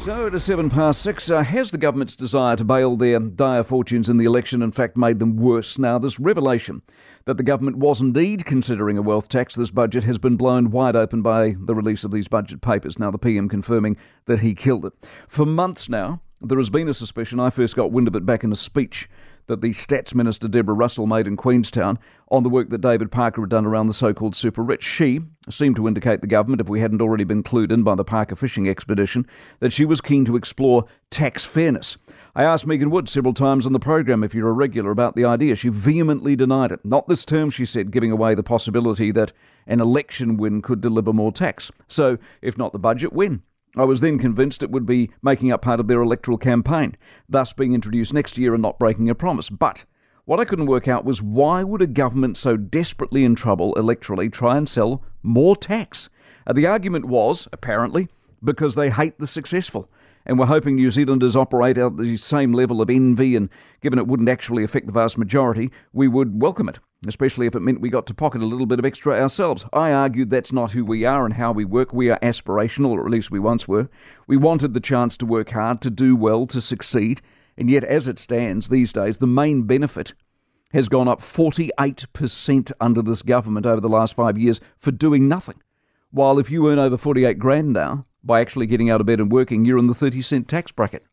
So, at seven past six, uh, has the government's desire to bail their dire fortunes in the election in fact made them worse? Now, this revelation that the government was indeed considering a wealth tax this budget has been blown wide open by the release of these budget papers. Now, the PM confirming that he killed it. For months now, there has been a suspicion, I first got wind of it back in a speech that the Stats Minister Deborah Russell made in Queenstown on the work that David Parker had done around the so called super rich. She seemed to indicate the government, if we hadn't already been clued in by the Parker fishing expedition, that she was keen to explore tax fairness. I asked Megan Woods several times on the program if you're a regular about the idea. She vehemently denied it. Not this term, she said, giving away the possibility that an election win could deliver more tax. So, if not the budget, when? I was then convinced it would be making up part of their electoral campaign, thus being introduced next year and not breaking a promise. But what I couldn't work out was why would a government so desperately in trouble electorally try and sell more tax? Uh, the argument was, apparently, because they hate the successful and we're hoping New Zealanders operate at the same level of envy, and given it wouldn't actually affect the vast majority, we would welcome it, especially if it meant we got to pocket a little bit of extra ourselves. I argued that's not who we are and how we work. We are aspirational, or at least we once were. We wanted the chance to work hard, to do well, to succeed, and yet as it stands these days, the main benefit has gone up 48% under this government over the last five years for doing nothing. While if you earn over 48 grand now, by actually getting out of bed and working, you're in the 30 cent tax bracket.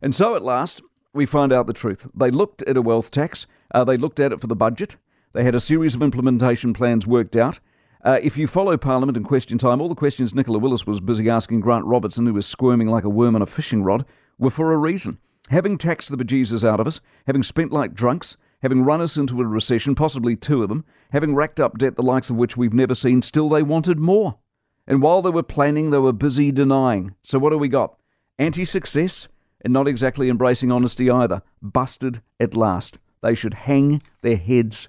And so at last, we find out the truth. They looked at a wealth tax, uh, they looked at it for the budget, they had a series of implementation plans worked out. Uh, if you follow Parliament in question time, all the questions Nicola Willis was busy asking Grant Robertson, who was squirming like a worm on a fishing rod, were for a reason. Having taxed the bejesus out of us, having spent like drunks, having run us into a recession, possibly two of them, having racked up debt the likes of which we've never seen, still they wanted more. And while they were planning, they were busy denying. So what do we got? Anti success and not exactly embracing honesty either. Busted at last. They should hang their heads